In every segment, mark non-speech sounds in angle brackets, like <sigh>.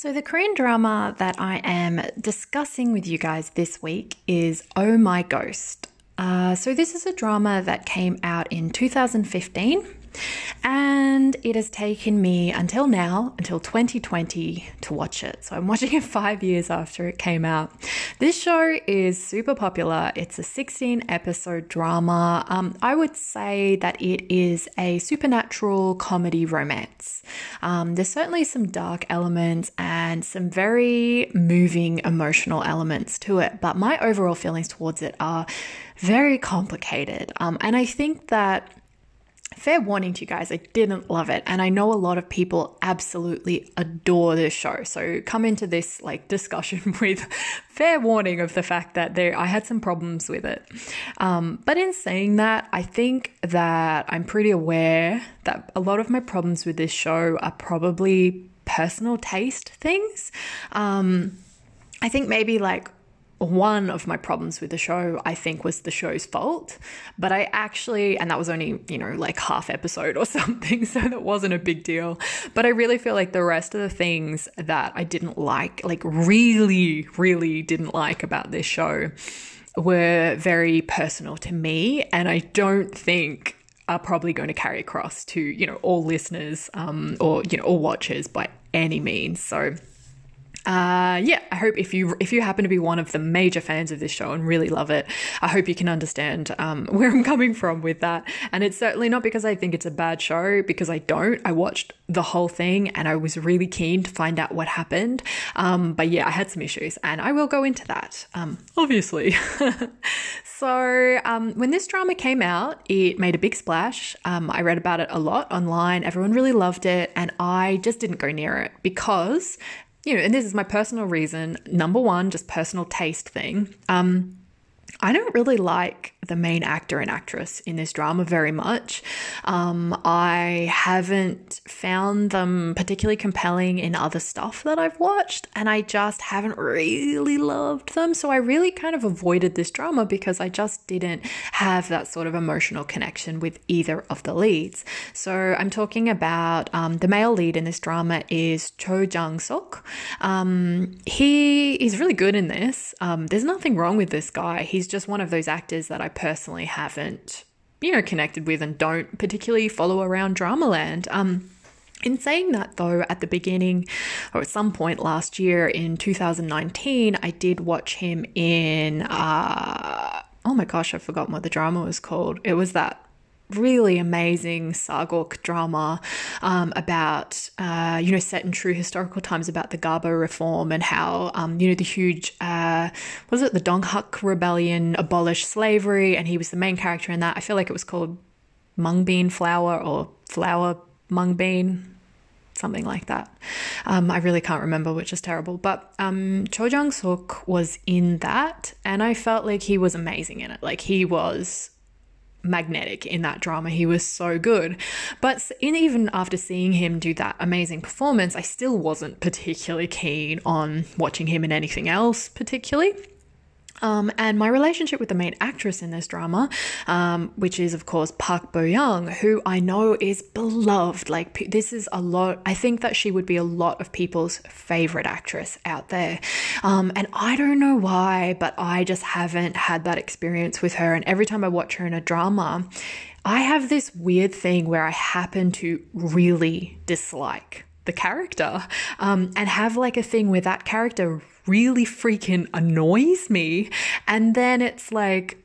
So, the Korean drama that I am discussing with you guys this week is Oh My Ghost. Uh, so, this is a drama that came out in 2015 and it has taken me until now, until 2020, to watch it. So I'm watching it five years after it came out. This show is super popular. It's a 16 episode drama. Um, I would say that it is a supernatural comedy romance. Um, there's certainly some dark elements and some very moving emotional elements to it, but my overall feelings towards it are very complicated. Um, and I think that fair warning to you guys, I didn't love it. And I know a lot of people absolutely adore this show. So come into this like discussion <laughs> with fair warning of the fact that there I had some problems with it. Um, but in saying that, I think that I'm pretty aware that a lot of my problems with this show are probably personal taste things. Um, I think maybe like one of my problems with the show, I think, was the show's fault. But I actually, and that was only, you know, like half episode or <laughs> something, so that wasn't a big deal. But I really feel like the rest of the things that I didn't like, like really, really didn't like about this show, were very personal to me. And I don't think are probably going to carry across to, you know, all listeners um, or, you know, all watchers by any means. So, uh, yeah, I hope if you if you happen to be one of the major fans of this show and really love it, I hope you can understand um, <laughs> where I'm coming from with that. And it's certainly not because I think it's a bad show, because I don't. I watched the whole thing and I was really keen to find out what happened. Um, but yeah, I had some issues, and I will go into that, um, obviously. <laughs> so um, when this drama came out, it made a big splash. Um, I read about it a lot online. Everyone really loved it, and I just didn't go near it because you know, and this is my personal reason. Number one, just personal taste thing. Um, I don't really like the main actor and actress in this drama very much. Um, I haven't found them particularly compelling in other stuff that I've watched, and I just haven't really loved them. So I really kind of avoided this drama because I just didn't have that sort of emotional connection with either of the leads. So I'm talking about um, the male lead in this drama is Cho Jang Sok. Um, he is really good in this. Um, there's nothing wrong with this guy. He's just one of those actors that I personally haven't, you know, connected with and don't particularly follow around Dramaland. Um, in saying that, though, at the beginning or at some point last year in 2019, I did watch him in, uh, oh my gosh, I've forgotten what the drama was called. It was that really amazing Sageuk drama um, about, uh, you know, set in true historical times about the Gabo reform and how, um, you know, the huge, uh, was it the Donghak rebellion abolished slavery and he was the main character in that. I feel like it was called mung bean Flower or Flower mung bean. Something like that. Um, I really can't remember, which is terrible. But um, Cho Jang Suk was in that, and I felt like he was amazing in it. Like he was magnetic in that drama. He was so good. But in, even after seeing him do that amazing performance, I still wasn't particularly keen on watching him in anything else, particularly. Um, and my relationship with the main actress in this drama, um, which is of course Park Bo Young, who I know is beloved. Like this is a lot. I think that she would be a lot of people's favorite actress out there. Um, and I don't know why, but I just haven't had that experience with her. And every time I watch her in a drama, I have this weird thing where I happen to really dislike the character um, and have like a thing where that character really freaking annoys me. And then it's like,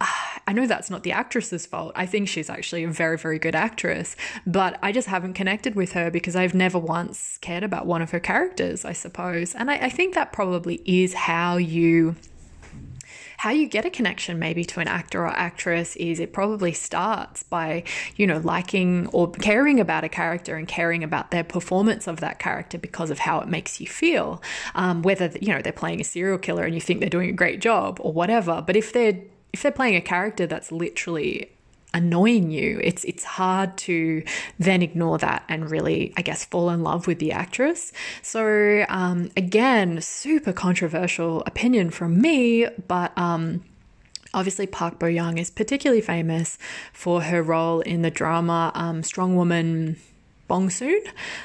<sighs> I know that's not the actress's fault. I think she's actually a very, very good actress, but I just haven't connected with her because I've never once cared about one of her characters, I suppose. And I, I think that probably is how you how you get a connection maybe to an actor or actress is it probably starts by, you know, liking or caring about a character and caring about their performance of that character because of how it makes you feel. Um, whether, you know, they're playing a serial killer and you think they're doing a great job or whatever. But if they're if they're playing a character that's literally annoying you, it's it's hard to then ignore that and really, I guess, fall in love with the actress. So um, again, super controversial opinion from me, but. Um, Obviously, Park Bo Young is particularly famous for her role in the drama um, Strong Woman Bong Soon.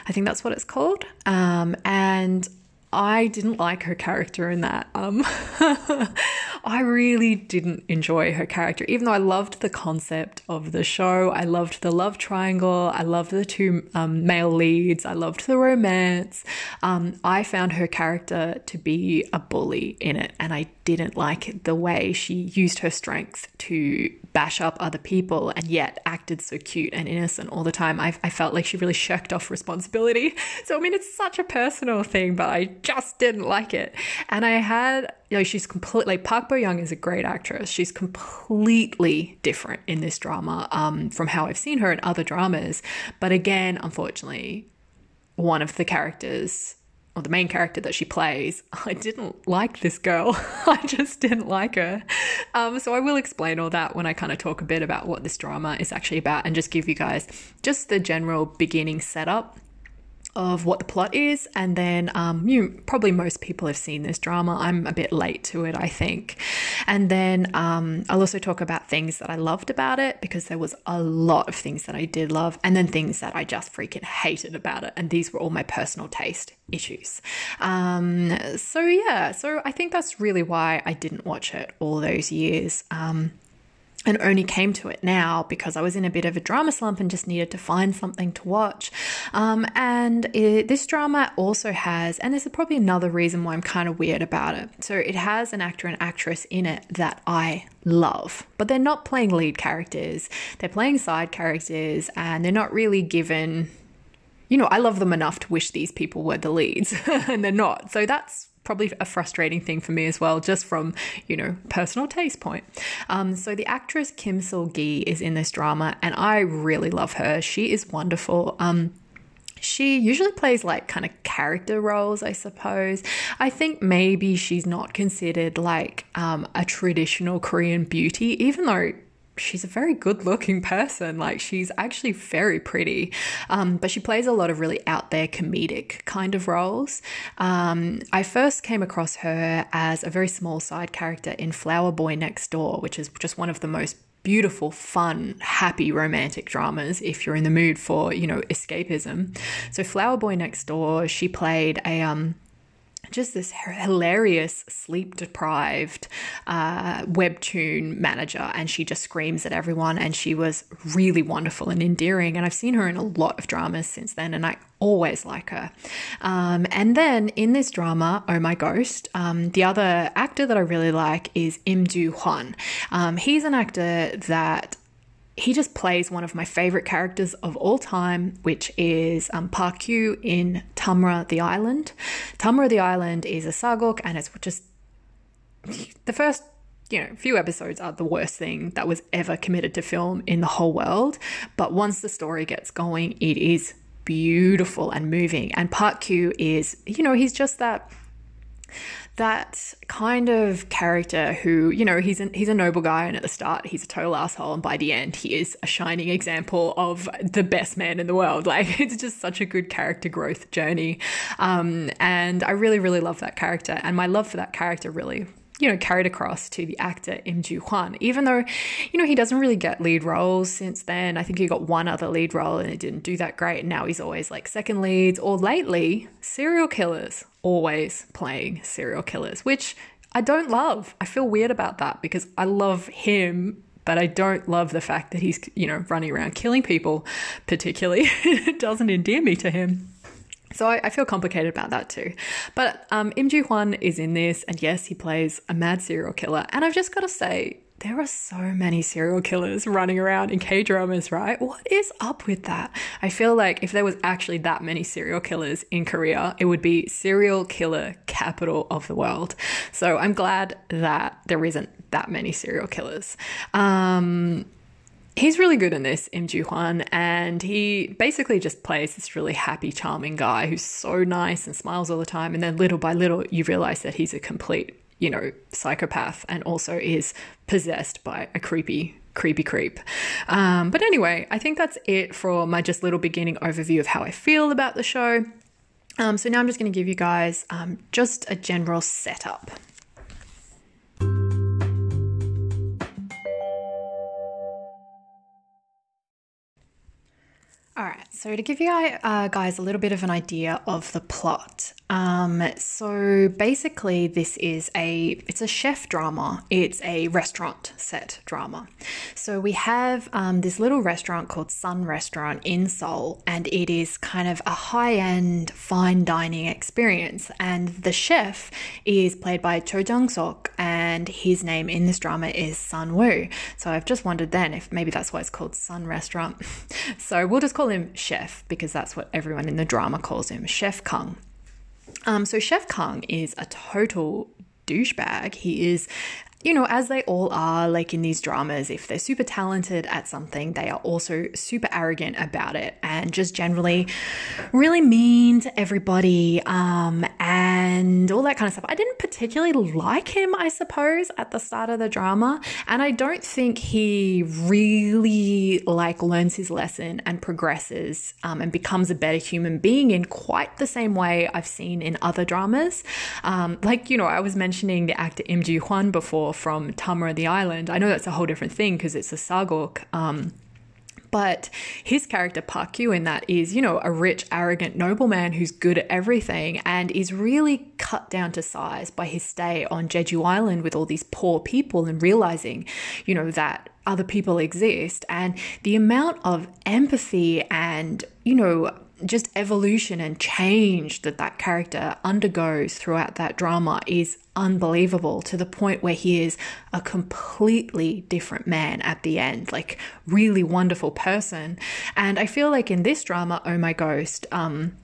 I think that's what it's called. Um, and I didn't like her character in that. Um, <laughs> I really didn't enjoy her character, even though I loved the concept of the show. I loved the love triangle. I loved the two um, male leads. I loved the romance. Um, I found her character to be a bully in it, and I didn't like the way she used her strength to bash up other people and yet acted so cute and innocent all the time. I, I felt like she really shirked off responsibility. <laughs> So, I mean, it's such a personal thing, but I just didn't like it. And I had, you know, she's completely, Park Bo Young is a great actress. She's completely different in this drama um, from how I've seen her in other dramas. But again, unfortunately, one of the characters or the main character that she plays, <laughs> I didn't like this girl. <laughs> I just didn't like her. Um, so I will explain all that when I kind of talk a bit about what this drama is actually about and just give you guys just the general beginning setup of what the plot is, and then um, you probably most people have seen this drama. I'm a bit late to it, I think. And then um, I'll also talk about things that I loved about it because there was a lot of things that I did love, and then things that I just freaking hated about it. And these were all my personal taste issues. Um, so yeah, so I think that's really why I didn't watch it all those years. Um, and only came to it now because I was in a bit of a drama slump and just needed to find something to watch. Um, and it, this drama also has, and this is probably another reason why I'm kind of weird about it. So it has an actor and actress in it that I love, but they're not playing lead characters, they're playing side characters, and they're not really given. You know, I love them enough to wish these people were the leads, <laughs> and they're not. So that's probably a frustrating thing for me as well, just from, you know, personal taste point. Um, so the actress Kim Sul Gi is in this drama, and I really love her. She is wonderful. Um, she usually plays like kind of character roles, I suppose. I think maybe she's not considered like um, a traditional Korean beauty, even though she's a very good looking person. Like she's actually very pretty, um, but she plays a lot of really out there comedic kind of roles. Um, I first came across her as a very small side character in Flower Boy Next Door, which is just one of the most beautiful, fun, happy romantic dramas if you're in the mood for, you know, escapism. So Flower Boy Next Door, she played a um just this hilarious sleep deprived uh, webtoon manager and she just screams at everyone and she was really wonderful and endearing and i've seen her in a lot of dramas since then and i always like her. Um, and then in this drama oh my ghost um, the other actor that i really like is im joo hwan. Um, he's an actor that he just plays one of my favorite characters of all time, which is um, in Tamra the Island. Tamra the Island is a sageuk, and it's just the first you know, few episodes are the worst thing that was ever committed to film in the whole world. But once the story gets going, it is beautiful and moving. And Park Kyu is, you know, he's just that that kind of character who, you know, he's a, he's a noble guy, and at the start he's a total asshole, and by the end he is a shining example of the best man in the world. <laughs> Like it's just such a good character growth journey, um, and I really really love that character, and my love for that character really you know, carried across to the actor Im Joo Hwan. Even though, you know, he doesn't really get lead roles since then. I think he got one other lead role and it didn't do that great. And now he's always like second leads or lately serial killers, always playing serial killers, which I don't love. I feel weird about that because I love him but I don't love the fact that he's, you know, running around killing people, particularly. <laughs> it doesn't endear me to him. So I, I, feel complicated about that too. But um, Im Joo Hwan is in this, and yes, he plays a mad serial killer. And I've just got to say, there are so many serial killers running around in K dramas, right? What is up with that? I feel like if there was actually that many serial killers in Korea, it would be serial killer capital of the world. So I'm glad that there isn't that many serial killers. Um, he's really good in this, Im Joo Hwan, and he basically just plays this really happy, charming guy who's so nice and smiles all the time. And then little by little, you realize that he's a complete, you know, psychopath and also is possessed by a creepy creepy creep. Um, but anyway, I think that's it for my just little beginning overview of how I feel about the show. Um, so now I'm just going to give you guys um, just a general setup. All right, so to give you uh, guys a little bit of an idea of the plot, um, so basically, this is a it's a chef drama. It's a restaurant set drama. So we have um, this little restaurant called Sun Restaurant in Seoul, and it is kind of a high end fine dining experience. And the chef is played by Cho Jung Sok, and his name in this drama is Sun Woo. So I've just wondered then if maybe that's why it's called Sun Restaurant. <laughs> so we'll just call him Chef because that's what everyone in the drama calls him, Chef Kang. Um, so Chef Kang is a total douchebag. He is you know, as they all are, like in these dramas, if they're super talented at something, they are also super arrogant about it and just generally really mean to everybody um, and all that kind of stuff. I didn't particularly like him, I suppose, at the start of the drama, and I don't think he really like learns his lesson and progresses um, and becomes a better human being in quite the same way I've seen in other dramas. Um, like you know, I was mentioning the actor Im Joo Hwan before from Tamra the Island. I know that's a whole different thing because it's a Sageuk. Um, but his character Park Kyu in that is, you know, a rich, arrogant nobleman who's good at everything and is really cut down to size by his stay on Jeju Island with all these poor people and realizing, you know, that other people exist and the amount of empathy and, you know, just evolution and change that that character undergoes throughout that drama is unbelievable to the point where he is a completely different man at the end, like really wonderful person. And I feel like in this drama, Oh My Ghost, um,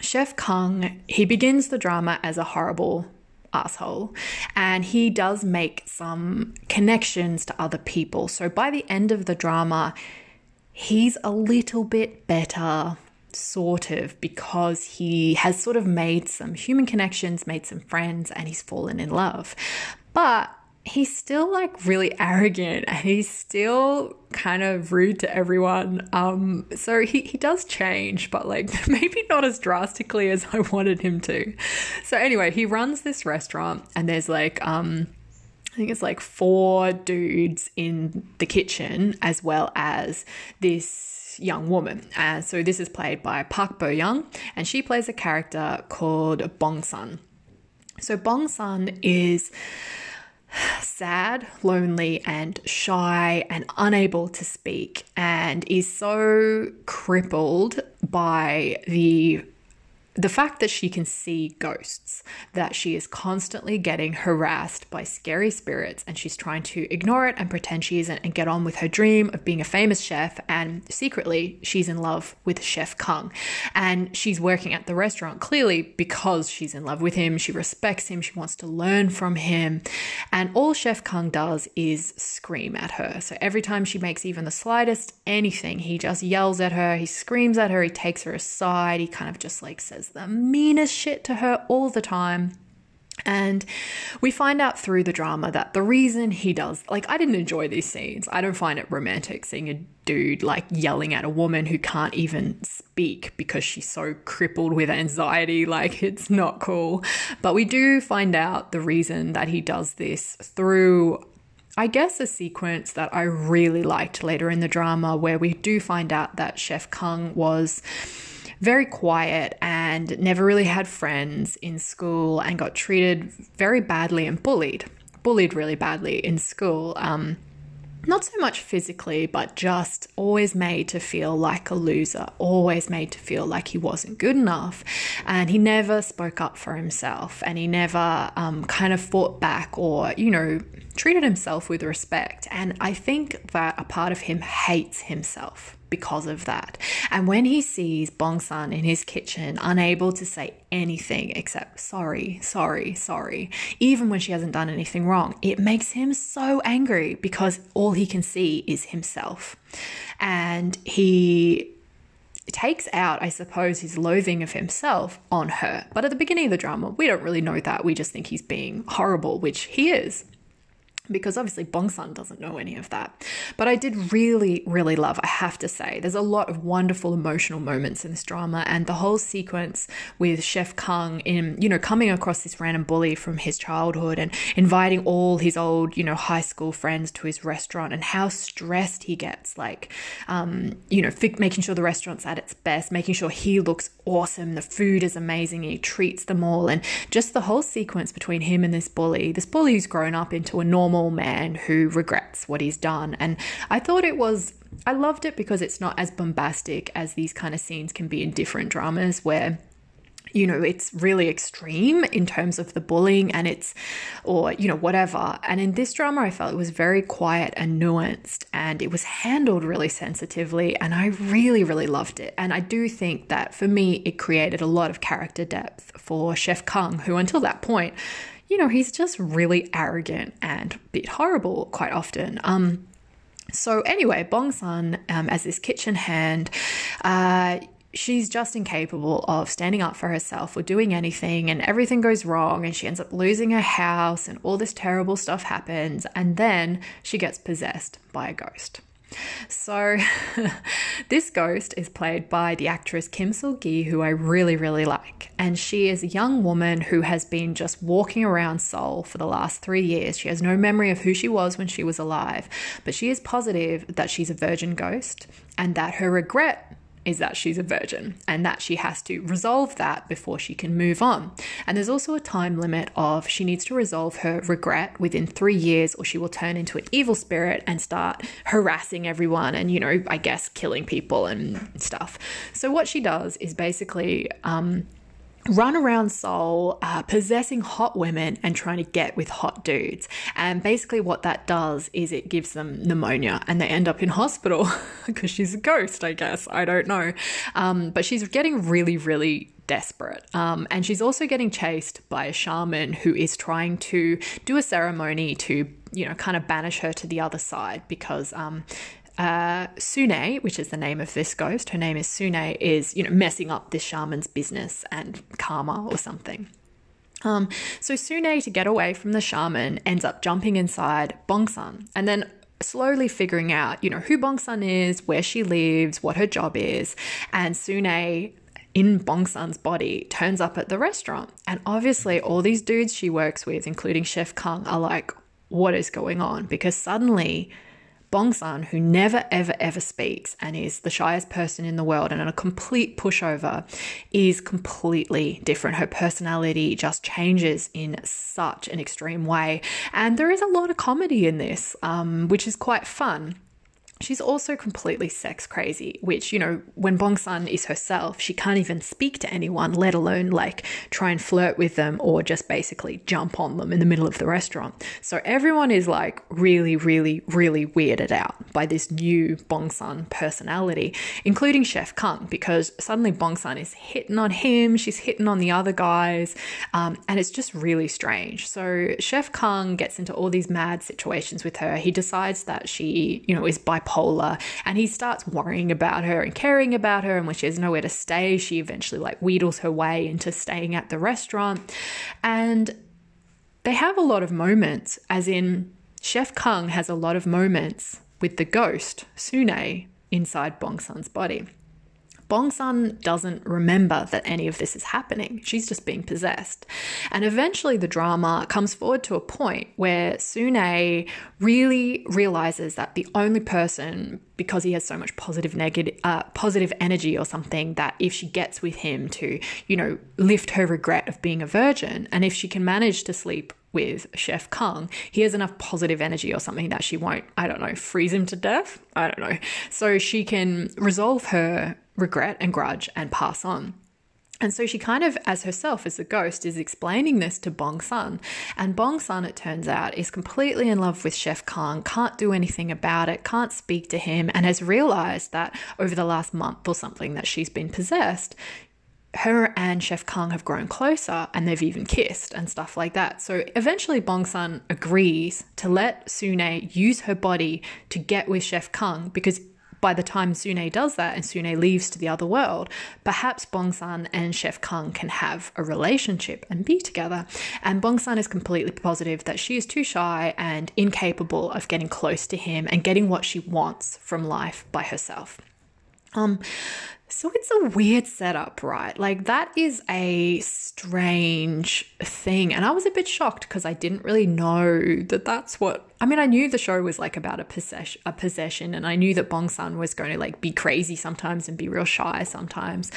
Chef Kang, he begins the drama as a horrible asshole and he does make some connections to other people. So by the end of the drama, he's a little bit better sort of because he has sort of made some human connections, made some friends, and he's fallen in love. But he's still like really arrogant and he's still kind of rude to everyone. Um, so he, he does change, but like <laughs> maybe not as drastically as I wanted him to. So anyway, he runs this restaurant and there's like um I think it's like four dudes in the kitchen as well as this young woman. Uh, so this is played by Park Bo Young, and she plays a character called Bong Sun. So Bong Sun is sad, lonely, and shy and unable to speak, and is so crippled by the the fact that she can see ghosts, that she is constantly getting harassed by scary spirits and she's trying to ignore it and pretend she isn't and get on with her dream of being a famous chef. And secretly, she's in love with Chef Kung. And she's working at the restaurant clearly because she's in love with him. She respects him. She wants to learn from him. And all Chef Kung does is scream at her. So every time she makes even the slightest anything, he just yells at her, he screams at her, he takes her aside, he kind of just like says, says the meanest shit to her all the time. And we find out through the drama that the reason he does, like, I didn't enjoy these scenes. I don't find it romantic seeing a dude like yelling at a woman who can't even speak because she's so crippled with anxiety. Like, it's not cool. But we do find out the reason that he does this through I guess a sequence that I really liked later in the drama where we do find out that Chef Kung was very quiet and never really had friends in school and got treated very badly and bullied, bullied really badly in school. Um, not so much physically, but just always made to feel like a loser, always made to feel like he wasn't good enough. And he never spoke up for himself and he never um, kind of fought back or, you know, treated himself with respect. And I think that a part of him hates himself because of that. And when he sees Bong Sun in his kitchen, unable to say anything except sorry, sorry, sorry, even when she hasn't done anything wrong, it makes him so angry because all he can see is himself. And he takes out, I suppose, his loathing of himself on her. But at the beginning of the drama, we don't really know that. We just think he's being horrible, which he is because obviously Bong Sun doesn't know any of that. But I did really, really love, I have to say, there's a lot of wonderful emotional moments in this drama, and the whole sequence with Chef Kung in, you know, coming across this random bully from his childhood and inviting all his old, you know, high school friends to his restaurant and how stressed he gets, like, um, you know, making sure the restaurant's at its best, making sure he looks awesome, the food is amazing, he treats them all, and just the whole sequence between him and this bully, this bully who's grown up into a normal normal man who regrets what he's done. And I thought it was, I loved it because it's not as bombastic as these kind of scenes can be in different dramas where you know, it's really extreme in terms of the bullying and it's, or, you know, whatever. And in this drama, I felt it was very quiet and nuanced and it was handled really sensitively. And I really, really loved it. And I do think that for me, it created a lot of character depth for Chef Kung, who until that point you know, he's just really arrogant and bit horrible quite often. Um, so anyway, Bong Sun, um, as this kitchen hand, uh, she's just incapable of standing up for herself or doing anything, and everything goes wrong, and she ends up losing her house, and all this terrible stuff happens, and then she gets possessed by a ghost. So, <laughs> this ghost is played by the actress Kim Sul Gi, who I really, really like. And she is a young woman who has been just walking around Seoul for the last three years. She has no memory of who she was when she was alive, but she is positive that she's a virgin ghost and that her regret is that she's a virgin and that she has to resolve that before she can move on. And there's also a time limit of she needs to resolve her regret within three years or she will turn into an evil spirit and start harassing everyone and, you know, I guess killing people and stuff. So what she does is basically, um, run around Seoul uh, possessing hot women and trying to get with hot dudes. And basically, what that does is it gives them pneumonia and they end up in hospital <laughs> because she's a ghost, I guess. I don't know. Um, but she's getting really, really desperate. Um, and she's also getting chased by a shaman who is trying to do a ceremony to, you know, kind of banish her to the other side because um, uh, Sune, which is the name of this ghost, her name is Sune, is you know messing up this shaman's business and karma or something. Um, so Sune, to get away from the shaman, ends up jumping inside Bongsun, and then slowly figuring out, you know, who Bongsun is, where she lives, what her job is, and Sune in Bongsun's body turns up at the restaurant. And obviously, all these dudes she works with, including Chef Kung, are like, what is going on? Because suddenly Bongsun, who never, ever, ever speaks and is the shyest person in the world and a complete pushover, is completely different. Her personality just changes in such an extreme way. And there is a lot of comedy in this, um, which is quite fun. She's also completely sex crazy, which, you know, when Bong Sun is herself, she can't even speak to anyone, let alone like try and flirt with them or just basically jump on them in the middle of the restaurant. So everyone is like really, really, really weirded out by this new Bong Sun personality, including Chef Kung, because suddenly Bong Sun is hitting on him, she's hitting on the other guys, um, and it's just really strange. So Chef Kung gets into all these mad situations with her. He decides that she, you know, is bipolar bipolar and he starts worrying about her and caring about her and when she has nowhere to stay she eventually like wheedles her way into staying at the restaurant and they have a lot of moments, as in Chef Kung has a lot of moments with the ghost, Sune, inside Bong Sun's body. Bong Sun doesn't remember that any of this is happening. She's just being possessed. And eventually the drama comes forward to a point where Sune really realizes that the only person because he has so much positive negative uh, positive energy or something that if she gets with him to you know lift her regret of being a virgin and if she can manage to sleep with Chef Kung, he has enough positive energy or something that she won't, I don't know, freeze him to death. I don't know. So she can resolve her regret and grudge and pass on. And so she kind of, as herself, as a ghost, is explaining this to Bong Sun. And Bong Sun, it turns out, is completely in love with Chef Kung, can't do anything about it, can't speak to him, and has realized that over the last month or something that she's been possessed, her and Chef Kung have grown closer and they've even kissed and stuff like that. So eventually Bong Sun agrees to let Sune use her body to get with Chef Kung because by the time Sune does that and Sune leaves to the other world, perhaps Bong Sun and Chef Kung can have a relationship and be together. And Bong Sun is completely positive that she is too shy and incapable of getting close to him and getting what she wants from life by herself. Um, so it's a weird setup, right? Like that is a strange thing. And I was a bit shocked because I didn't really know that that's what I mean, I knew the show was like about a possession, a possession and I knew that Bong Sun was going to like be crazy sometimes and be real shy sometimes.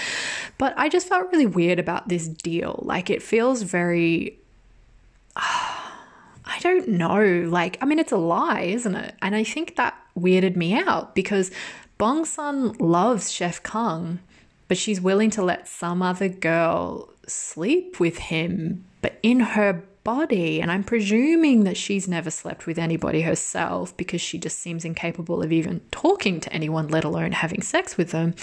But I just felt really weird about this deal. Like it feels very <sighs> I don't know. Like, I mean, it's a lie, isn't it? And I think that weirded me out because Bong Sun loves Chef Kung, but she's willing to let some other girl sleep with him, but in her body. And I'm presuming that she's never slept with anybody herself because she just seems incapable of even talking to anyone, let alone having sex with them.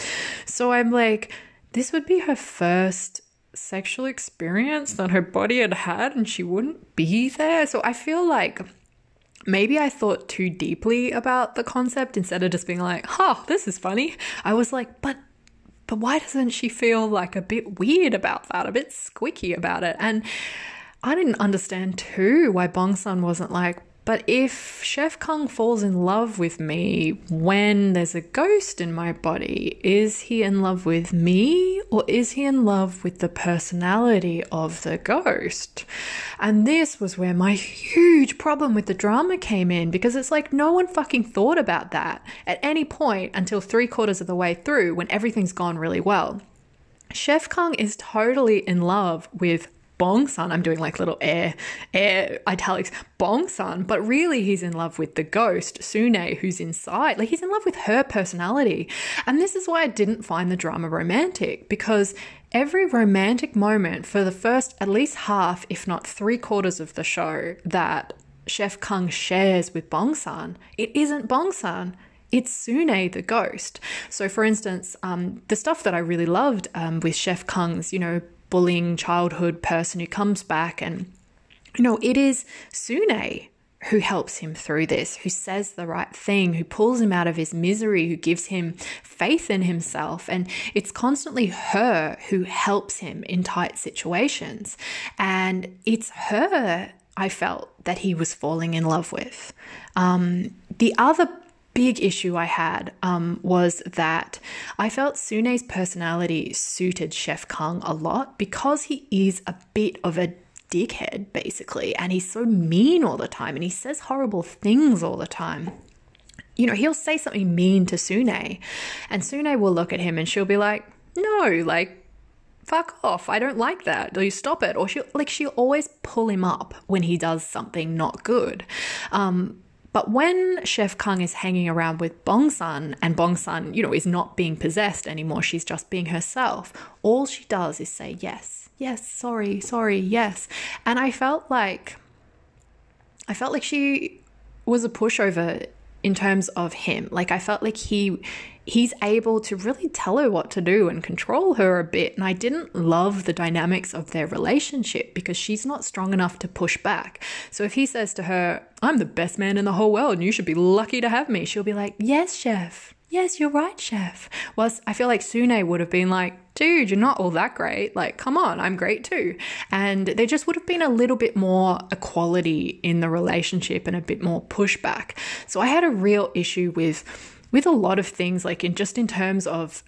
So I'm like, this would be her first sexual experience that her body had had, and she wouldn't be there. So I feel like maybe I thought too deeply about the concept instead of just being like, huh, this is funny. I was like, but but why doesn't she feel like a bit weird about that, a bit squeaky about it? And I didn't understand too why Bong Sun wasn't like, but if Chef Kung falls in love with me when there's a ghost in my body, is he in love with me or is he in love with the personality of the ghost? And this was where my huge problem with the drama came in because it's like no one fucking thought about that at any point until three quarters of the way through when everything's gone really well. Chef Kung is totally in love with Bong Sun. I'm doing like little air, air italics, Bong Sun, but really he's in love with the ghost, Sune, who's inside. Like he's in love with her personality. And this is why I didn't find the drama romantic because every romantic moment for the first at least half, if not three quarters of the show that Chef Kung shares with Bong Sun, it isn't Bong Sun it's Sune the ghost. So, for instance, um, the stuff that I really loved um, with Chef Kung's, you know, bullying childhood person who comes back and you know it is Sune who helps him through this, who says the right thing, who pulls him out of his misery, who gives him faith in himself. And it's constantly her who helps him in tight situations. And it's her I felt that he was falling in love with. Um, the other big issue I had um, was that I felt Sune's personality suited Chef Kung a lot because he is a bit of a dickhead, basically, and he's so mean all the time and he says horrible things all the time. You know, he'll say something mean to Sune, and Sune will look at him and she'll be like, No, like, fuck off. I don't like that. Do you stop it? Or she'll like she'll always pull him up when he does something not good. Um, but when Chef Kung is hanging around with Bong Sun and Bong Sun, you know, is not being possessed anymore, she's just being herself, all she does is say, yes, yes, sorry, sorry, yes. And I felt like, I felt like she was a pushover in terms of him. Like I felt like he he's able to really tell her what to do and control her a bit. And I didn't love the dynamics of their relationship because she's not strong enough to push back. So if he says to her, I'm the best man in the whole world and you should be lucky to have me, she'll be like, Yes, chef. Yes, you're right, chef. Well, I feel like Sune would have been like, dude, you're not all that great. Like, come on, I'm great too. And there just would have been a little bit more equality in the relationship and a bit more pushback. So I had a real issue with with a lot of things, like in just in terms of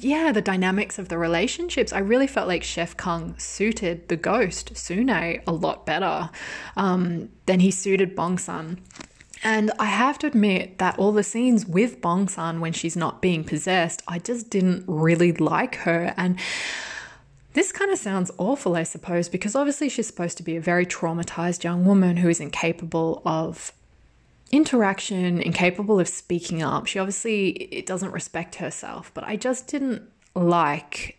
yeah, the dynamics of the relationships. I really felt like Chef Kung suited the ghost, Sune, a lot better um, than he suited Bong Sun. And I have to admit that all the scenes with Bong Sun when she's not being possessed, I just didn't really like her. And this kind of sounds awful, I suppose, because obviously she's supposed to be a very traumatized young woman who is incapable of interaction, incapable of speaking up. She obviously it doesn't respect herself, but I just didn't like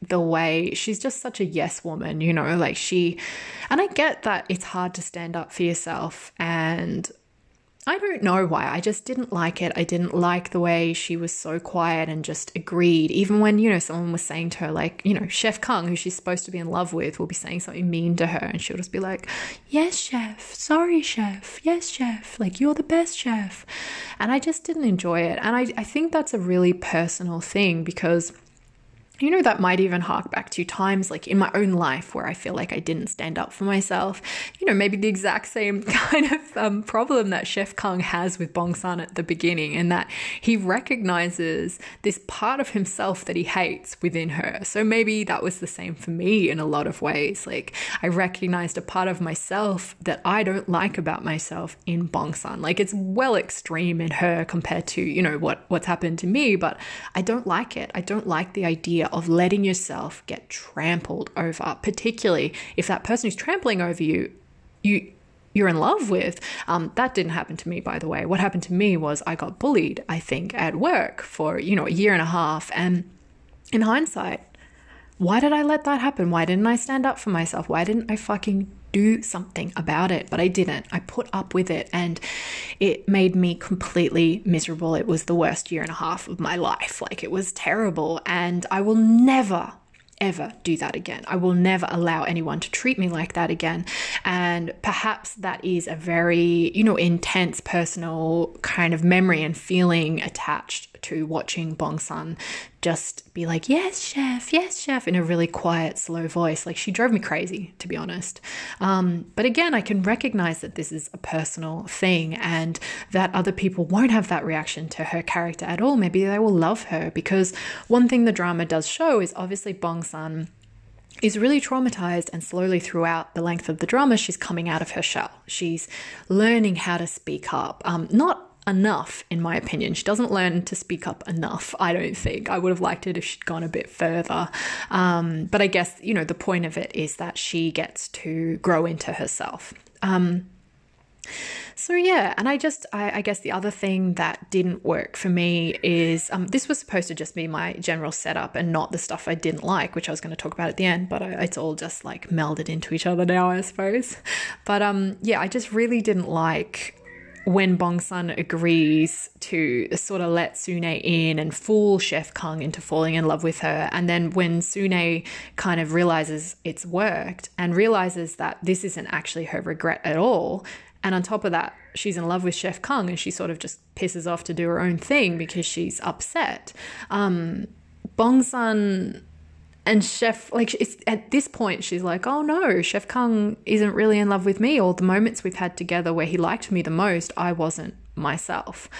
the way she's just such a yes woman, you know, like she and I get that it's hard to stand up for yourself and I don't know why. I just didn't like it. I didn't like the way she was so quiet and just agreed. Even when, you know, someone was saying to her, like, you know, Chef Kung, who she's supposed to be in love with, will be saying something mean to her. And she'll just be like, Yes, chef. Sorry, chef. Yes, chef. Like, you're the best chef. And I just didn't enjoy it. And I, I think that's a really personal thing because you know, that might even hark back to times like in my own life where I feel like I didn't stand up for myself. You know, maybe the exact same <laughs> kind of um, problem that Chef Kung has with Bong Sun at the beginning, and that he recognizes this part of himself that he hates within her. So maybe that was the same for me in a lot of ways. Like, I recognized a part of myself that I don't like about myself in Bong Sun. Like, it's well extreme in her compared to, you know, what, what's happened to me, but I don't like it. I don't like the idea of letting yourself get trampled over, particularly if that person who's trampling over you, you you're in love with. Um, that didn't happen to me, by the way. What happened to me was I got bullied, I think, at work for, you know, a year and a half. And in hindsight, why did I let that happen? Why didn't I stand up for myself? Why didn't I fucking do something about it? But I didn't. I put up with it and it made me completely miserable. It was the worst year and a half of my life. Like it was terrible. And I will never, ever do that again. I will never allow anyone to treat me like that again. And perhaps that is a very, you know, intense personal kind of memory and feeling attached to watching Bong Sun just be like, yes, chef, yes, chef, in a really quiet, slow voice. Like she drove me crazy, to be honest. Um, but again, I can recognize that this is a personal thing and that other people won't have that reaction to her character at all. Maybe they will love her because one thing the drama does show is obviously Bong Sun is really traumatized, and slowly throughout the length of the drama, she's coming out of her shell. She's learning how to speak up, um, not enough, in my opinion. She doesn't learn to speak up enough, I don't think. I would have liked it if she'd gone a bit further. Um, but I guess, you know, the point of it is that she gets to grow into herself. Um, so yeah, and I just I, I, guess the other thing that didn't work for me is um, this was supposed to just be my general setup and not the stuff I didn't like, which I was going to talk about at the end, but I, it's all just like melded into each other now, I suppose. But um, yeah, I just really didn't like when Bong Sun agrees to sort of let Sune in and fool Chef Kung into falling in love with her, and then when Sune kind of realizes it's worked and realizes that this isn't actually her regret at all, and on top of that, she's in love with Chef Kung and she sort of just pisses off to do her own thing because she's upset. Um, Bong Sun and chef like it's at this point she's like oh no chef kung isn't really in love with me or the moments we've had together where he liked me the most i wasn't myself.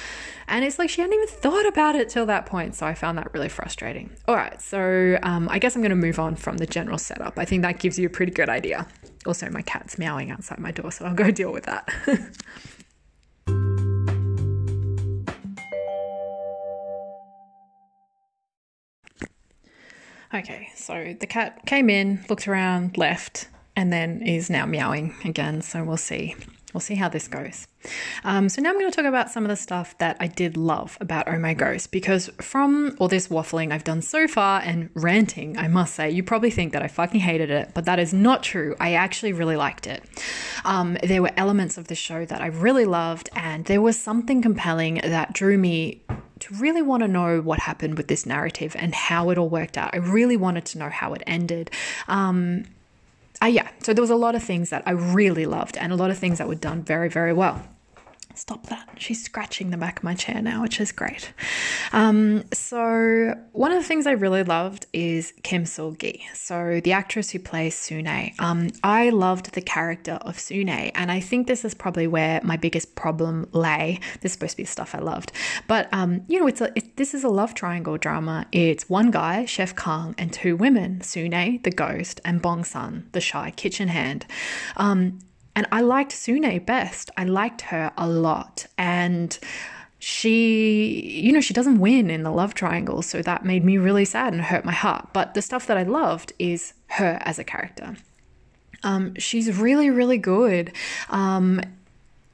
And it's like she hadn't even thought about it till that point so i found that really frustrating. All right so um, i guess i'm going to move on from the general setup. I think that gives you a pretty good idea. Also my cat's meowing outside my door so i'll go deal with that <laughs> Okay, so the cat came in, looked around, left, and then is now meowing again. So we'll see. We'll see how this goes. Um, so now I'm going to talk about some of the stuff that I did love about Oh My Ghost because from all this waffling I've done so far and ranting, I must say, you probably think that I fucking hated it, but that is not true. I actually really liked it. Um, there were elements of the show that I really loved, and there was something compelling that drew me to really want to know what happened with this narrative and how it all worked out. I really wanted to know how it ended. Um, uh, yeah, so there was a lot of things that I really loved and a lot of things that were done very, very well. Stop that. She's scratching the back of my chair now, which is great. Um, so, one of the things I really loved is Kim Sul Gi. So, the actress who plays Sune. Um, I loved the character of Sune, and I think this is probably where my biggest problem lay. This is supposed to be the stuff I loved, but um, you know, it's a it, this is a love triangle drama. It's one guy, Chef Kang, and two women, Sune, the ghost, and Bong Sun, the shy kitchen hand. Um, and I liked Sune best. I liked her a lot. And she, you know, she doesn't win in the love triangle. So that made me really sad and hurt my heart. But the stuff that I loved is her as a character. Um, she's really, really good. Um,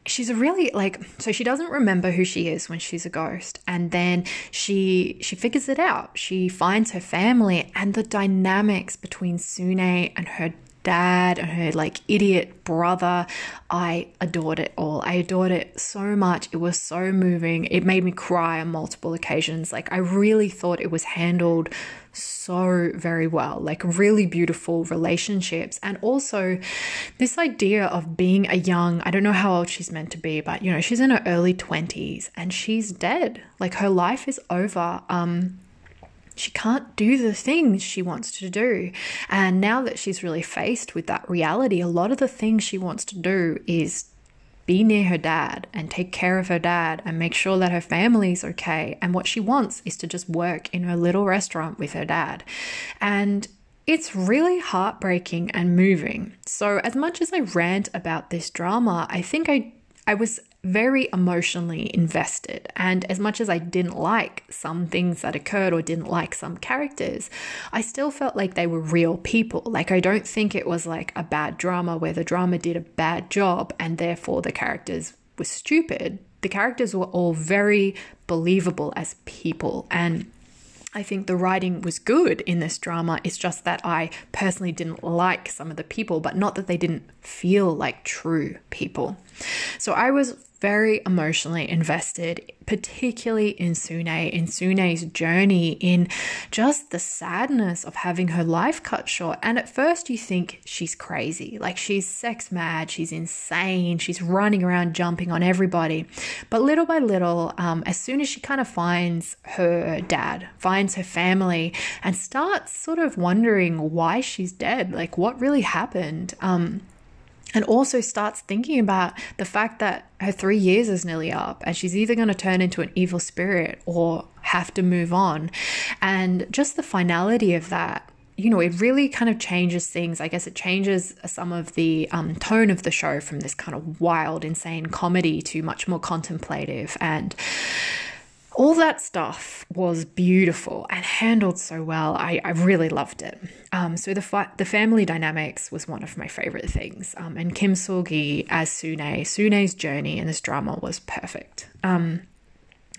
she's a really like so she doesn't remember who she is when she's a ghost and then she she figures it out she finds her family and the dynamics between sune and her dad and her like idiot brother. I adored it all. I adored it so much. It was so moving. It made me cry on multiple occasions. Like, I really thought it was handled so very well, like really beautiful relationships. And also, this idea of being a young, I don't know how old she's meant to be, but you know, she's in her early 20s and she's dead. Like, her life is over. Um, she can't do the things she wants to do. And now that she's really faced with that reality, a lot of the things she wants to do is be near her dad and take care of her dad and make sure that her family's okay. And what she wants is to just work in her little restaurant with her dad. And it's really heartbreaking and moving. So, as much as I rant about this drama, I think I I was very emotionally invested. And as much as I didn't like some things that occurred or didn't like some characters, I still felt like they were real people. Like, I don't think it was like a bad drama where the drama did a bad job and therefore the characters were stupid. The characters were all very believable as people. And I think the writing was good in this drama. It's just that I personally didn't like some of the people, but not that they didn't feel like true people. So I was very emotionally invested, particularly in Sune, in Sune's journey, in just the sadness of having her life cut short. And at first, you think she's crazy, like she's sex mad, she's insane, she's running around jumping on everybody. But little by little, um, as soon as she kind of finds her dad, finds her family, and starts sort of wondering why she's dead, like what really happened. Um, and also starts thinking about the fact that her three years is nearly up and she's either going to turn into an evil spirit or have to move on. And just the finality of that you know, it really kind of changes things. I guess it changes some of the um, tone of the show from this kind of wild, insane comedy to much more contemplative and all that stuff was beautiful and handled so well. I, I really loved it. Um, so the fi- the family dynamics was one of my favorite things. Um, and Kim Sul-gi as Sune, Sune's journey in this drama was perfect. Um,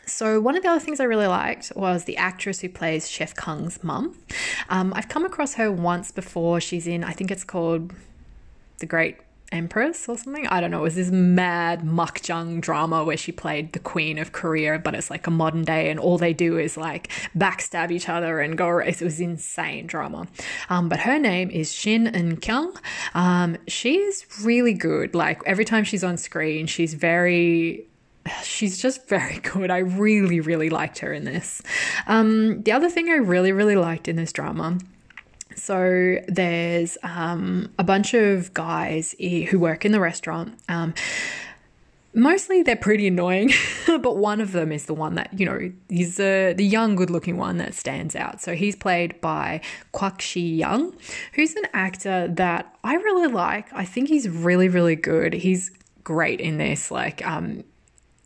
so one of the other things I really liked was the actress who plays Chef Kang's mum. Um, I've come across her once before. She's in, I think it's called The Great Empress or something. I don't know. It was this mad makjang drama where she played the Queen of Korea, but it's like a modern day, and all they do is like backstab each other and go. Race. It was insane drama. Um, but her name is Shin Eun Kyung. Um, she's really good. Like every time she's on screen, she's very she's just very good. I really, really liked her in this. Um, the other thing I really, really liked in this drama so there's um, a bunch of guys who work in the restaurant. Um, mostly they're pretty annoying, <laughs> but one of them is the one that, you know, he's the, the young, good looking one that stands out. So he's played by Kwak Si Yang, who's an actor that I really like. I think he's really, really good. He's great in this. Like, um,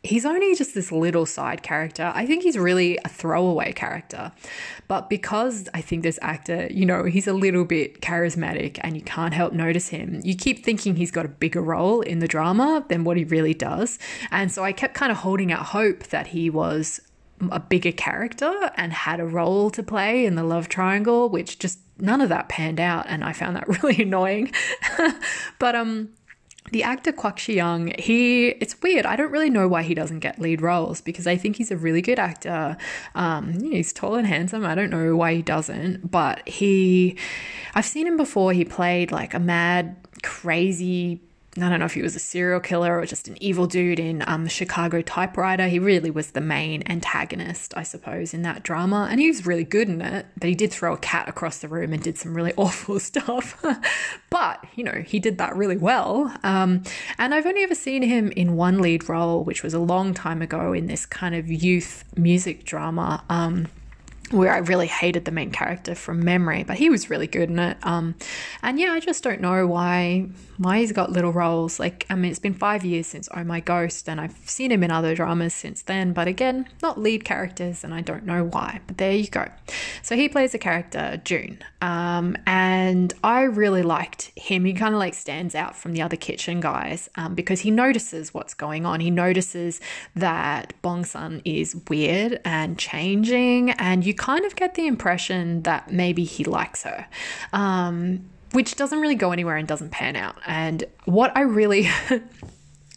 he's only just this little side character. I think he's really a throwaway character. But because I think this actor, you know, he's a little bit charismatic and you can't help notice him, you keep thinking he's got a bigger role in the drama than what he really does. And so I kept kind of holding out hope that he was a bigger character and had a role to play in the love triangle, which just none of that panned out. And I found that <laughs> really annoying. <laughs> but, um, the actor Kwak Young, he it's weird. I don't really know why he doesn't get lead roles because I think he's a really good actor. Um, he's tall and handsome. I don't know why he doesn't, but he I've seen him before. He played like a mad, crazy I don't know if he was a serial killer or just an evil dude in um, Chicago Typewriter. He really was the main antagonist, I suppose, in that drama. And he was really good in it, but he did throw a cat across the room and did some really <laughs> awful stuff. <laughs> but, you know, he did that really well. Um, and I've only ever seen him in one lead role, which was a long time ago in this kind of youth music drama. Um, where I really hated the main character from memory, but he was really good in it. Um, and yeah, I just don't know why why he's got little roles. Like, I mean, it's been five years since Oh My Ghost, and I've seen him in other dramas since then, but again, not lead characters, and I don't know why. But there you go. So he plays a character, June, um, and I really liked him. He kind of like stands out from the other kitchen guys um, because he notices what's going on. He notices that Bong Sun is weird and changing, and you kind of get the impression that maybe he likes her. Um, which doesn't really go anywhere and doesn't pan out. And what I really. <laughs>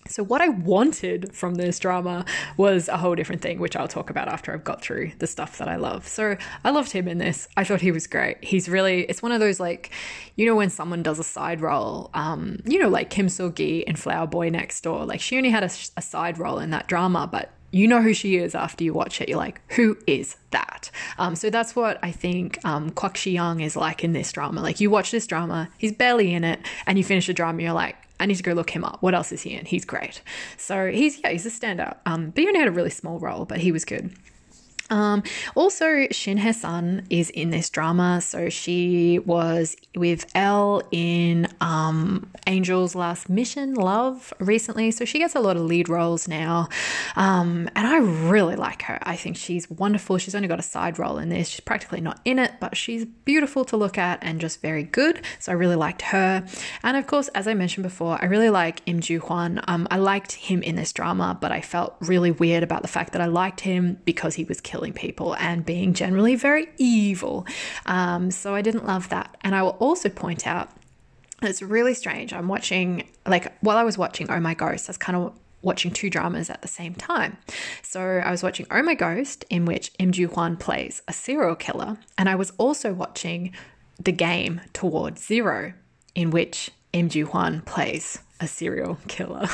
So, what I wanted from this drama was a whole different thing, which I'll talk about after I've got through the stuff that I love. So, I loved him in this. I thought he was great. He's really, it's one of those like, you know, when someone does a side role, um, you know, like Kim Sul Gi in Flower Boy Next Door. Like, she only had a, a side role in that drama, but you know who she is after you watch it. You're like, who is that? Um, so that's what I think um, Kwak Si Yang is like in this drama. Like you watch this drama, he's barely in it, and you finish the drama, you're like, I need to go look him up. What else is he in? He's great. So he's yeah, he's a standout. Um, but he only had a really small role, but he was good. Um, also, Shin Hye Sun is in this drama. So she was with L in um, Angel's Last Mission, Love, recently. So she gets a lot of lead roles now. Um, and I really like her. I think she's wonderful. She's only got a side role in this. She's practically not in it, but she's beautiful to look at and just very good. So I really liked her. And of course, as I mentioned before, I really like Im Joo Hwan. Um, I liked him in this drama, but I felt really weird about the fact that I liked him because he was killed killing people and being generally very evil. Um, so I didn't love that. And I will also point out it's really strange. I'm watching, like, while I was watching Oh My Ghost, I was kind of watching two dramas at the same time. So I was watching Oh My Ghost, in which Im Joo Hwan plays a serial killer, and I was also watching The Game Towards Zero, in which Im Joo Hwan plays a serial <laughs> killer.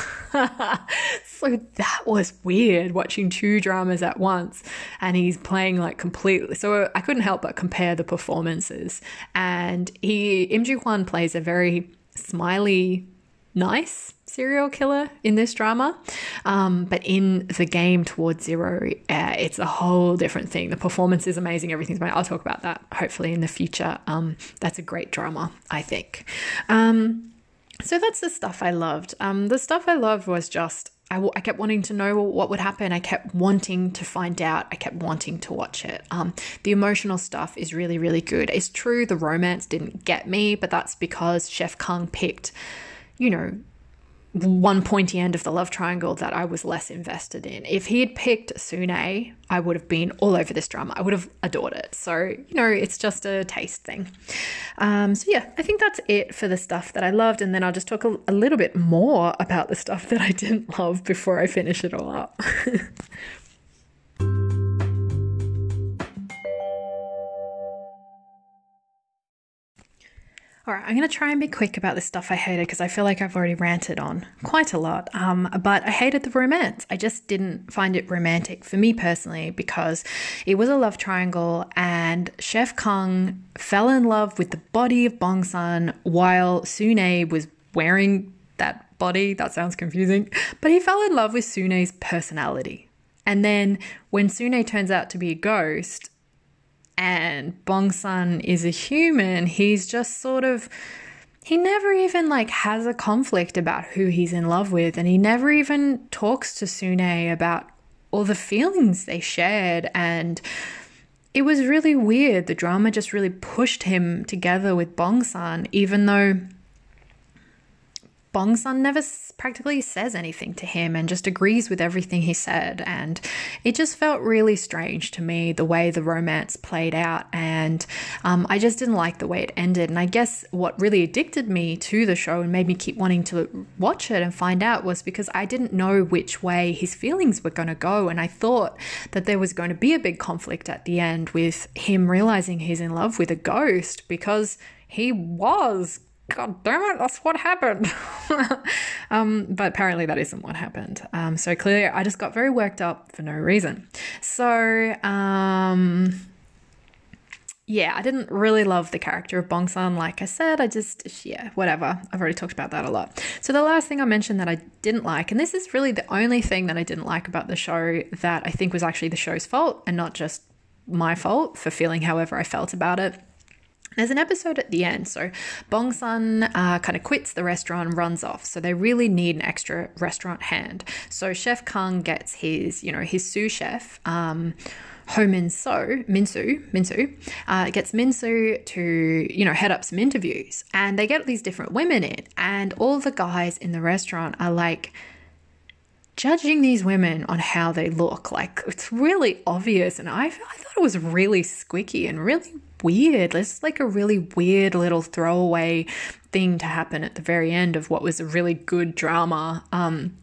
so that was weird watching two dramas at once and he's playing like completely. So I couldn't help but compare the performances. And he, Im Joo Hwan plays a very smiley, nice serial killer in this drama. Um, but in the game towards zero, uh, it's a whole different thing. The performance is amazing. Everything's amazing. I'll talk about that hopefully in the future. Um, that's a great drama, I think. Um, so that's the stuff I loved. Um, the stuff I loved was just I, w- I kept wanting to know what would happen. I kept wanting to find out. I kept wanting to watch it. Um, the emotional stuff is really, really good. It's true the romance didn't get me, but that's because Chef Kang picked, you know, one pointy end of the love triangle that I was less invested in. If he had picked Sune, I would have been all over this drama. I would have adored it. So, you know, it's just a taste thing. Um, so, yeah, I think that's it for the stuff that I loved. And then I'll just talk a, a little bit more about the stuff that I didn't love before I finish it all up. <laughs> All right, I'm going to try and be quick about the stuff I hated because I feel like I've already ranted on quite a lot. Um, but I hated the romance. I just didn't find it romantic for me personally because it was a love triangle and Chef Kang fell in love with the body of Bong Sun while Sune was wearing that body. That sounds confusing. But he fell in love with Sune's personality. And then when Sune turns out to be a ghost, and Bong Sun is a human, he's just sort of he never even like has a conflict about who he's in love with and he never even talks to Sune about all the feelings they shared and it was really weird. The drama just really pushed him together with Bong Sun, even though Bong Sun never practically says anything to him and just agrees with everything he said. And it just felt really strange to me the way the romance played out. And um, I just didn't like the way it ended. And I guess what really addicted me to the show and made me keep wanting to watch it and find out was because I didn't know which way his feelings were going to go. And I thought that there was going to be a big conflict at the end with him realizing he's in love with a ghost because he was God damn it, that's what happened. <laughs> um, but apparently that isn't what happened. Um, so clearly I just got very worked up for no reason. So, um, yeah, I didn't really love the character of Bong Sun. Like I said, I just, yeah, whatever. I've already talked about that a lot. So the last thing I mentioned that I didn't like, and this is really the only thing that I didn't like about the show that I think was actually the show's fault and not just my fault for feeling however I felt about it. There's an episode at the end. So Bong Sun uh, kind of quits the restaurant, runs off. So they really need an extra restaurant hand. So Chef Kang gets his, you know, his sous chef. Um, Ho Min So, Minsu, Minsu, uh, gets Minsu to, you know, head up some interviews. And they get these different women in, and all the guys in the restaurant are like, judging these women on how they look. Like, it's really obvious. And I, I thought it was really squeaky and really weird. It's like a really weird little throwaway thing to happen at the very end of what was a really good drama. Um,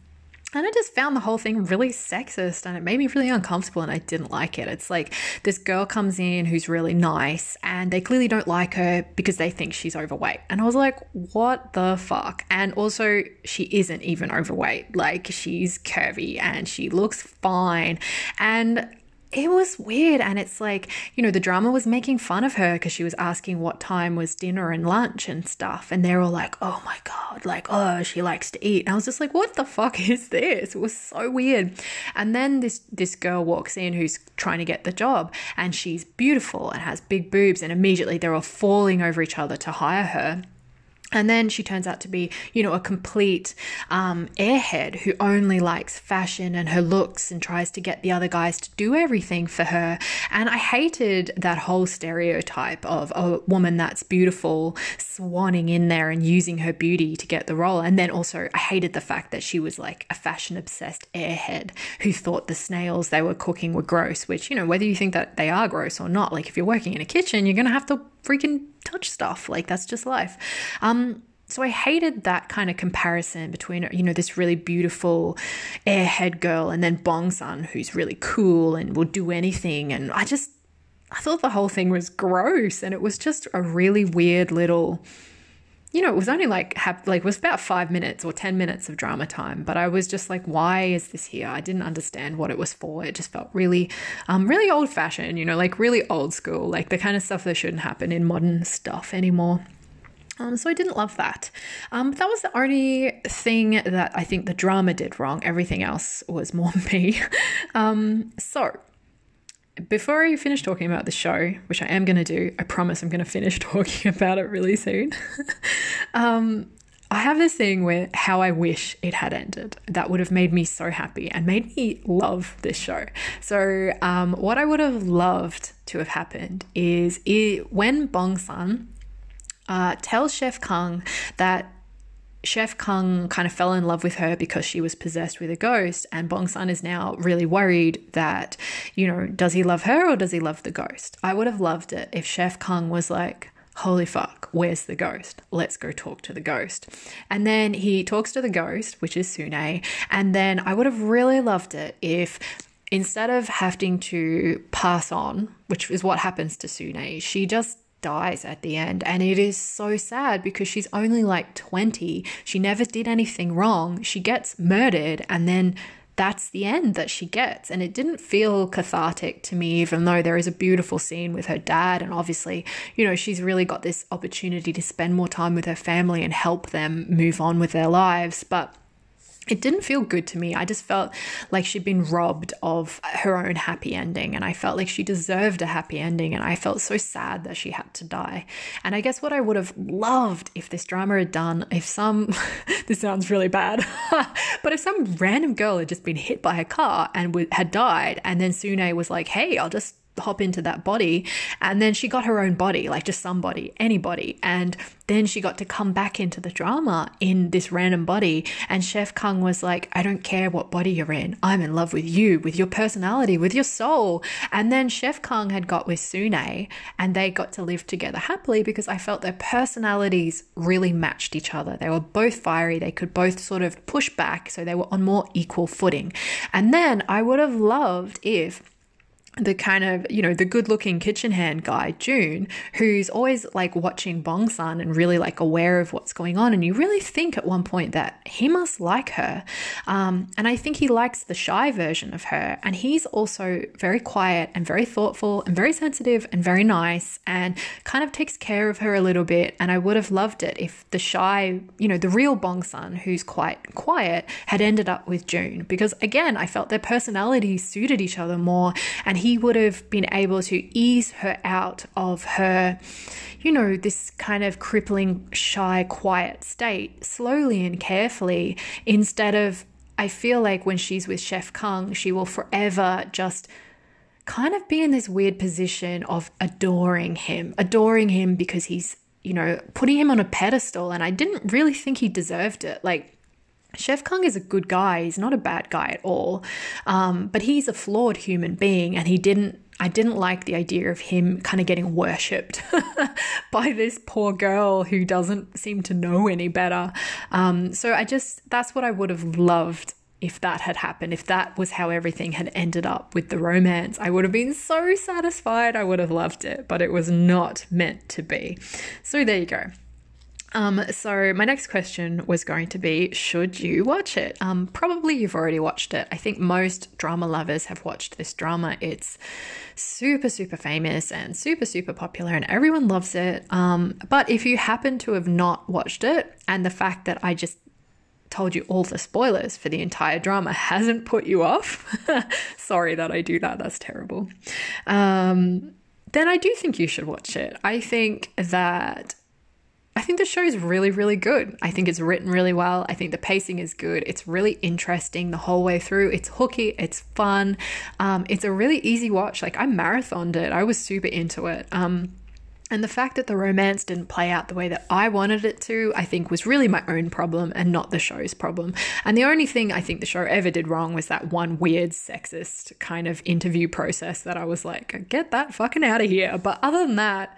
and I just found the whole thing really sexist and it made me really uncomfortable and I didn't like it. It's like this girl comes in who's really nice and they clearly don't like her because they think she's overweight. And I was like, what the fuck? And also, she isn't even overweight. Like, she's curvy and she looks fine. And it was weird. And it's like, you know, the drama was making fun of her because she was asking what time was dinner and lunch and stuff. And they're all like, oh my God, like, oh, she likes to eat. And I was just like, what the fuck <laughs> is this? It was so weird. And then this, this girl walks in who's trying to get the job and she's beautiful and has big boobs. And immediately they're all falling over each other to hire her. And then she turns out to be, you know, a complete um, airhead who only likes fashion and her looks and tries to get the other guys to do everything for her. And I hated that whole stereotype of a woman that's beautiful swanning in there and using her beauty to get the role. And then also, I hated the fact that she was like a fashion obsessed airhead who thought the snails they were cooking were gross, which, you know, whether you think that they are gross or not, like if you're working in a kitchen, you're going to have to freaking touch stuff. Like that's just life. Um, so I hated that kind of comparison between you know this really beautiful airhead girl and then Bong Sun who's really cool and will do anything and I just I thought the whole thing was gross and it was just a really weird little you know, it was only like like it was about five minutes or ten minutes of drama time, but I was just like, why is this here? I didn't understand what it was for. It just felt really, um, really old fashioned. You know, like really old school, like the kind of stuff that shouldn't happen in modern stuff anymore. Um, so I didn't love that. Um, that was the only thing that I think the drama did wrong. Everything else was more <laughs> me. um, so before I finish talking about the show, which I am going to do, I promise I'm going to finish <laughs> talking about it really soon. <laughs> um, I have this thing where how I wish it had ended. That would have made me so happy and made me love this show. So, um, what I would have loved to have happened is it, when Bong Sun uh, tells Chef Kang that Chef Kang kind of fell in love with her because she was possessed with a ghost, and Bong Sun is now really worried that, you know, does he love her or does he love the ghost? I would have loved it if Chef Kang was like, holy fuck, where's the ghost? Let's go talk to the ghost. And then he talks to the ghost, which is Sune, and then I would have really loved it if instead of having to pass on, which is what happens to Sune, she just dies at the end. And it is so sad because she's only like 20. She never did anything wrong. She gets murdered and then that's the end that she gets. And it didn't feel cathartic to me, even though there is a beautiful scene with her dad. And obviously, you know, she's really got this opportunity to spend more time with her family and help them move on with their lives. But it didn't feel good to me. I just felt like she'd been robbed of her own happy ending, and I felt like she deserved a happy ending, and I felt so sad that she had to die. And I guess what I would have loved if this drama had done, if some, <laughs> this sounds really bad, <laughs> but if some random girl had just been hit by a car and had died, and then Sune was like, hey, I'll just hop into that body. And then she got her own body, like just somebody, anybody. And then she got to come back into the drama in this random body. And Chef Kang was like, I don't care what body you're in. I'm in love with you, with your personality, with your soul. And then Chef Kang had got with Sune and they got to live together happily because I felt their personalities really matched each other. They were both fiery. They could both sort of push back. So they were on more equal footing. And then I would have loved if the kind of, you know, the good looking kitchen hand guy, June, who's always like watching Bong Sun and really like aware of what's going on. And you really think at one point that he must like her. Um, and I think he likes the shy version of her. And he's also very quiet and very thoughtful and very sensitive and very nice and kind of takes care of her a little bit. And I would have loved it if the shy, you know, the real Bong Sun, who's quite quiet, had ended up with June. Because again, I felt their personalities suited each other more. And he he would have been able to ease her out of her, you know, this kind of crippling, shy, quiet state slowly and carefully instead of, I feel like when she's with Chef Kang, she will forever just kind of be in this weird position of adoring him, adoring him because he's, you know, putting him on a pedestal. And I didn't really think he deserved it. Like, Chef Kang is a good guy. He's not a bad guy at all. Um, but he's a flawed human being, and he didn't. I didn't like the idea of him kind of getting worshipped <laughs> by this poor girl who doesn't seem to know any better. Um, so I just, that's what I would have loved if that had happened, if that was how everything had ended up with the romance, I would have been so satisfied. I would have loved it, but it was not meant to be. So there you go. Um, so my next question was going to be, should you watch it? Um, probably you've already watched it. I think most drama lovers have watched this drama. It's super, super famous and super, super popular, and everyone loves it. Um, but if you happen to have not watched it, and the fact that I just told you all the spoilers for the entire drama hasn't put you off, <laughs> sorry that I do that. That's terrible. Um, then I do think you should watch it. I think that I think the show is really, really good. I think it's written really well. I think the pacing is good. It's really interesting the whole way through. It's hooky. It's fun. Um, it's a really easy watch. Like I marathoned it. I was super into it. Um, and the fact that the romance didn't play out the way that I wanted it to, I think was really my own problem and not the show's problem. And the only thing I think the show ever did wrong was that one weird sexist kind of interview process that I was like, get that fucking out of here. But other than that,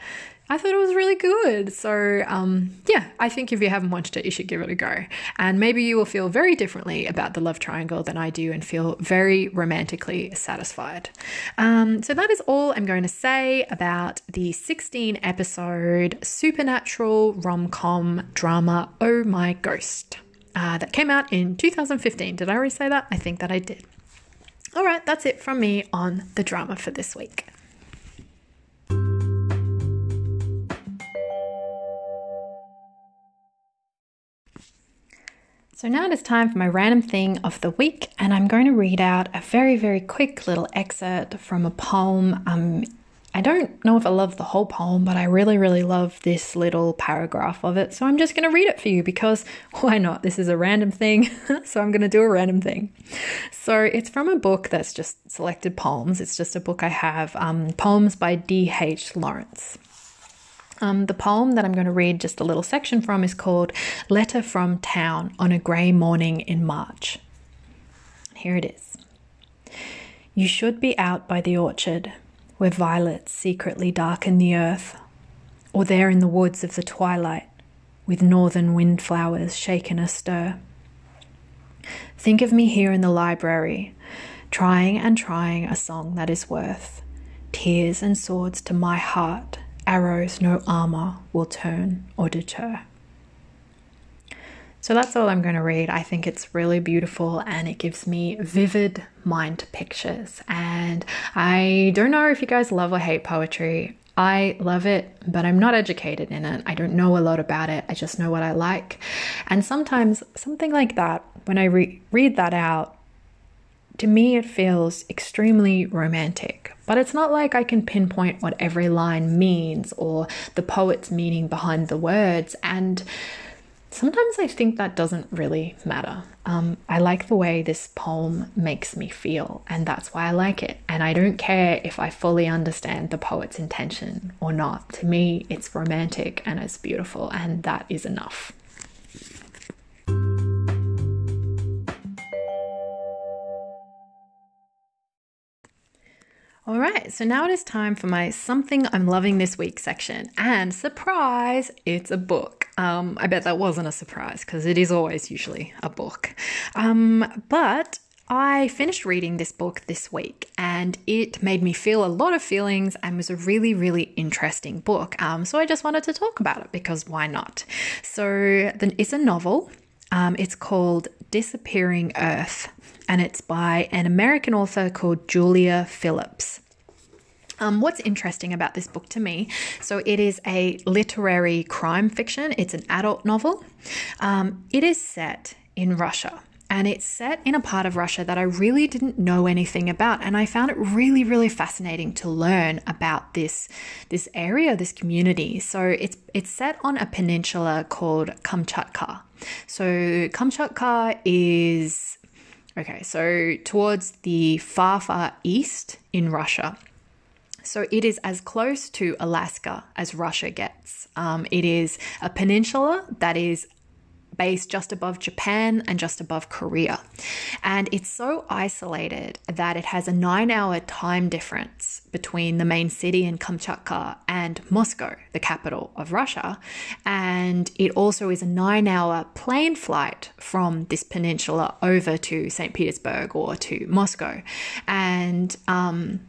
I thought it was really good. So, um, yeah, I think if you haven't watched it, you should give it a go. And maybe you will feel very differently about the love triangle than I do and feel very romantically satisfied. Um, so, that is all I'm going to say about the 16 episode supernatural rom com drama, Oh My Ghost, uh, that came out in 2015. Did I already say that? I think that I did. All right, that's it from me on the drama for this week. So now it is time for my random thing of the week, and I'm going to read out a very, very quick little excerpt from a poem. Um, I don't know if I love the whole poem, but I really, really love this little paragraph of it. So I'm just going to read it for you because <laughs> why not? This is a random thing. <laughs> so I'm going to do a random thing. So it's from a book that's just selected poems. It's just a book I have, um, Poems by D.H. Lawrence. Um, the poem that I'm going to read just a little section from is called Letter from Town on a Grey Morning in March. Here it is. You should be out by the orchard, where violets secretly darken the earth, or there in the woods of the twilight, with northern windflowers shaken astir. Think of me here in the library, trying and trying a song that is worth tears and swords to my heart arrows no armor will turn or deter. So that's all I'm going to read. I think it's really beautiful and it gives me vivid mind pictures. And I don't know if you guys love or hate poetry. I love it, but I'm not educated in it. I don't know a lot about it. I just know what I like. And sometimes something like that, when I re- read that out, to me it feels extremely romantic. But it's not like I can pinpoint what every line means or the poet's meaning behind the words. And sometimes I think that doesn't really matter. Um, I like the way this poem makes me feel, and that's why I like it. And I don't care if I fully understand the poet's intention or not. To me, it's romantic and it's beautiful, and that is enough. All right, so now it is time for my something I'm loving this week section. And surprise, it's a book. Um, I bet that wasn't a surprise because it is always usually a book. Um, but I finished reading this book this week and it made me feel a lot of feelings and was a really, really interesting book. Um, so I just wanted to talk about it because why not? So it's a novel. Um, it's called Disappearing Earth and it's by an American author called Julia Phillips. Um, what's interesting about this book to me? So, it is a literary crime fiction, it's an adult novel. Um, it is set in Russia and it's set in a part of Russia that I really didn't know anything about and I found it really really fascinating to learn about this this area this community so it's it's set on a peninsula called Kamchatka so Kamchatka is okay so towards the far far east in Russia so it is as close to Alaska as Russia gets. Um, it is a peninsula that is based just above Japan and just above Korea. And it's so isolated that it has a nine hour time difference between the main city in Kamchatka and Moscow, the capital of Russia. And it also is a nine hour plane flight from this peninsula over to St. Petersburg or to Moscow. And, um,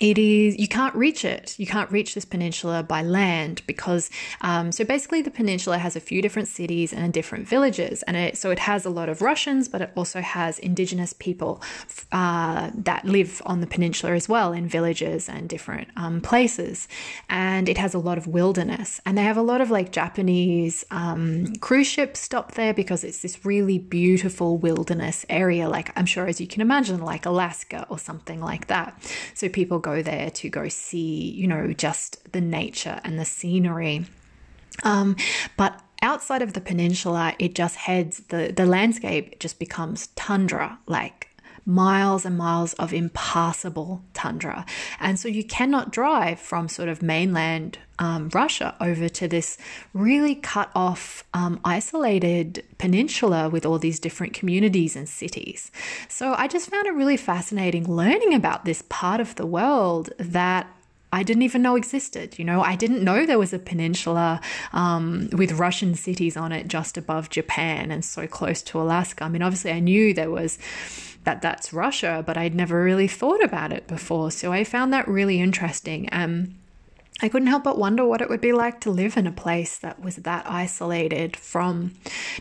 it is you can't reach it. You can't reach this peninsula by land because um, so basically the peninsula has a few different cities and different villages and it, so it has a lot of russians but it also has indigenous people uh, that live on the peninsula as well in villages and different um, places. And it has a lot of wilderness. And they have a lot of like japanese um, cruise ships stop there because it's this really beautiful wilderness area like i'm sure as you can imagine like alaska or something like that. So people go there to go see, you know, just the nature and the scenery. Um, but outside of the peninsula, it just heads, the, the landscape just becomes tundra, like miles and miles of impassable tundra. And so you cannot drive from sort of mainland um, Russia over to this really cut off, um, isolated peninsula with all these different communities and cities. So I just found it really fascinating learning about this part of the world that I didn't even know existed. You know, I didn't know there was a peninsula um, with Russian cities on it just above Japan and so close to Alaska. I mean, obviously, I knew there was that that's Russia, but I'd never really thought about it before. So I found that really interesting. Um, I couldn't help but wonder what it would be like to live in a place that was that isolated from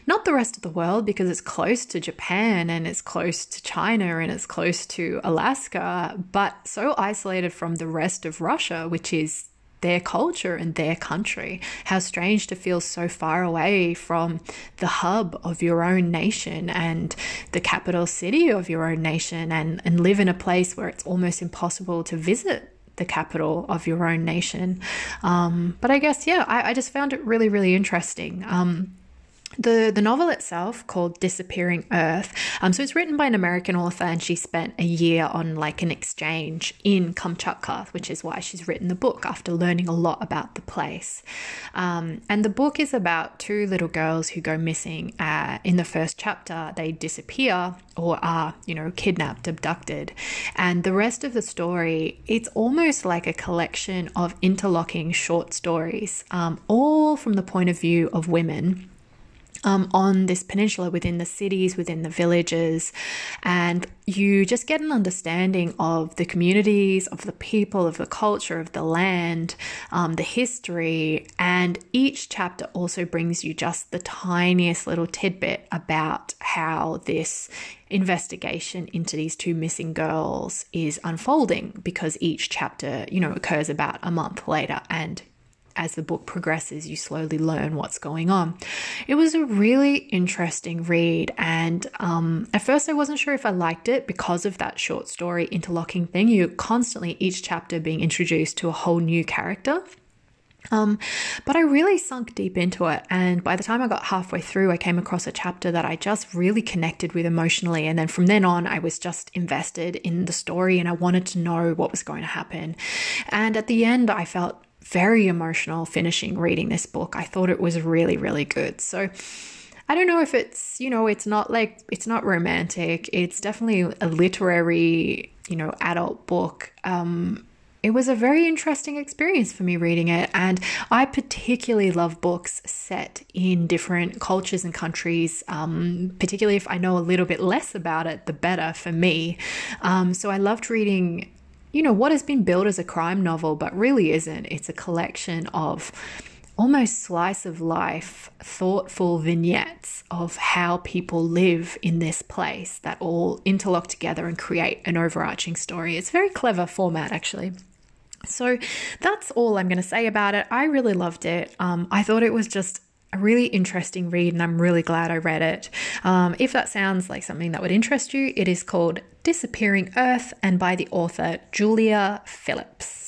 not the rest of the world because it's close to Japan and it's close to China and it's close to Alaska, but so isolated from the rest of Russia, which is their culture and their country. How strange to feel so far away from the hub of your own nation and the capital city of your own nation and, and live in a place where it's almost impossible to visit the capital of your own nation. Um, but I guess, yeah, I, I, just found it really, really interesting. Um, the, the novel itself called disappearing earth um, so it's written by an american author and she spent a year on like an exchange in kamchatka which is why she's written the book after learning a lot about the place. Um, and the book is about two little girls who go missing uh, in the first chapter. They disappear or are you know kidnapped abducted. And the rest of the story it's almost like a collection of interlocking short stories um, all from the point of view of women um, on this peninsula within the cities, within the villages, and you just get an understanding of the communities, of the people, of the culture, of the land, um, the history, and each chapter also brings you just the tiniest little tidbit about how this investigation into these two missing girls is unfolding because each chapter, you know, occurs about a month later and as the book progresses, you slowly learn what's going on. It was a really interesting read, and um, at first, I wasn't sure if I liked it because of that short story interlocking thing. You're constantly, each chapter, being introduced to a whole new character. Um, but I really sunk deep into it, and by the time I got halfway through, I came across a chapter that I just really connected with emotionally. And then from then on, I was just invested in the story and I wanted to know what was going to happen. And at the end, I felt very emotional finishing reading this book. I thought it was really, really good. So I don't know if it's, you know, it's not like, it's not romantic. It's definitely a literary, you know, adult book. Um, it was a very interesting experience for me reading it. And I particularly love books set in different cultures and countries, um, particularly if I know a little bit less about it, the better for me. Um, so I loved reading, you know, what has been billed as a crime novel, but really isn't. It's a collection of almost slice of life, thoughtful vignettes of how people live in this place that all interlock together and create an overarching story. It's very clever format, actually. So that's all I'm going to say about it. I really loved it. Um, I thought it was just a really interesting read, and I'm really glad I read it. Um, if that sounds like something that would interest you, it is called Disappearing Earth and by the author Julia Phillips.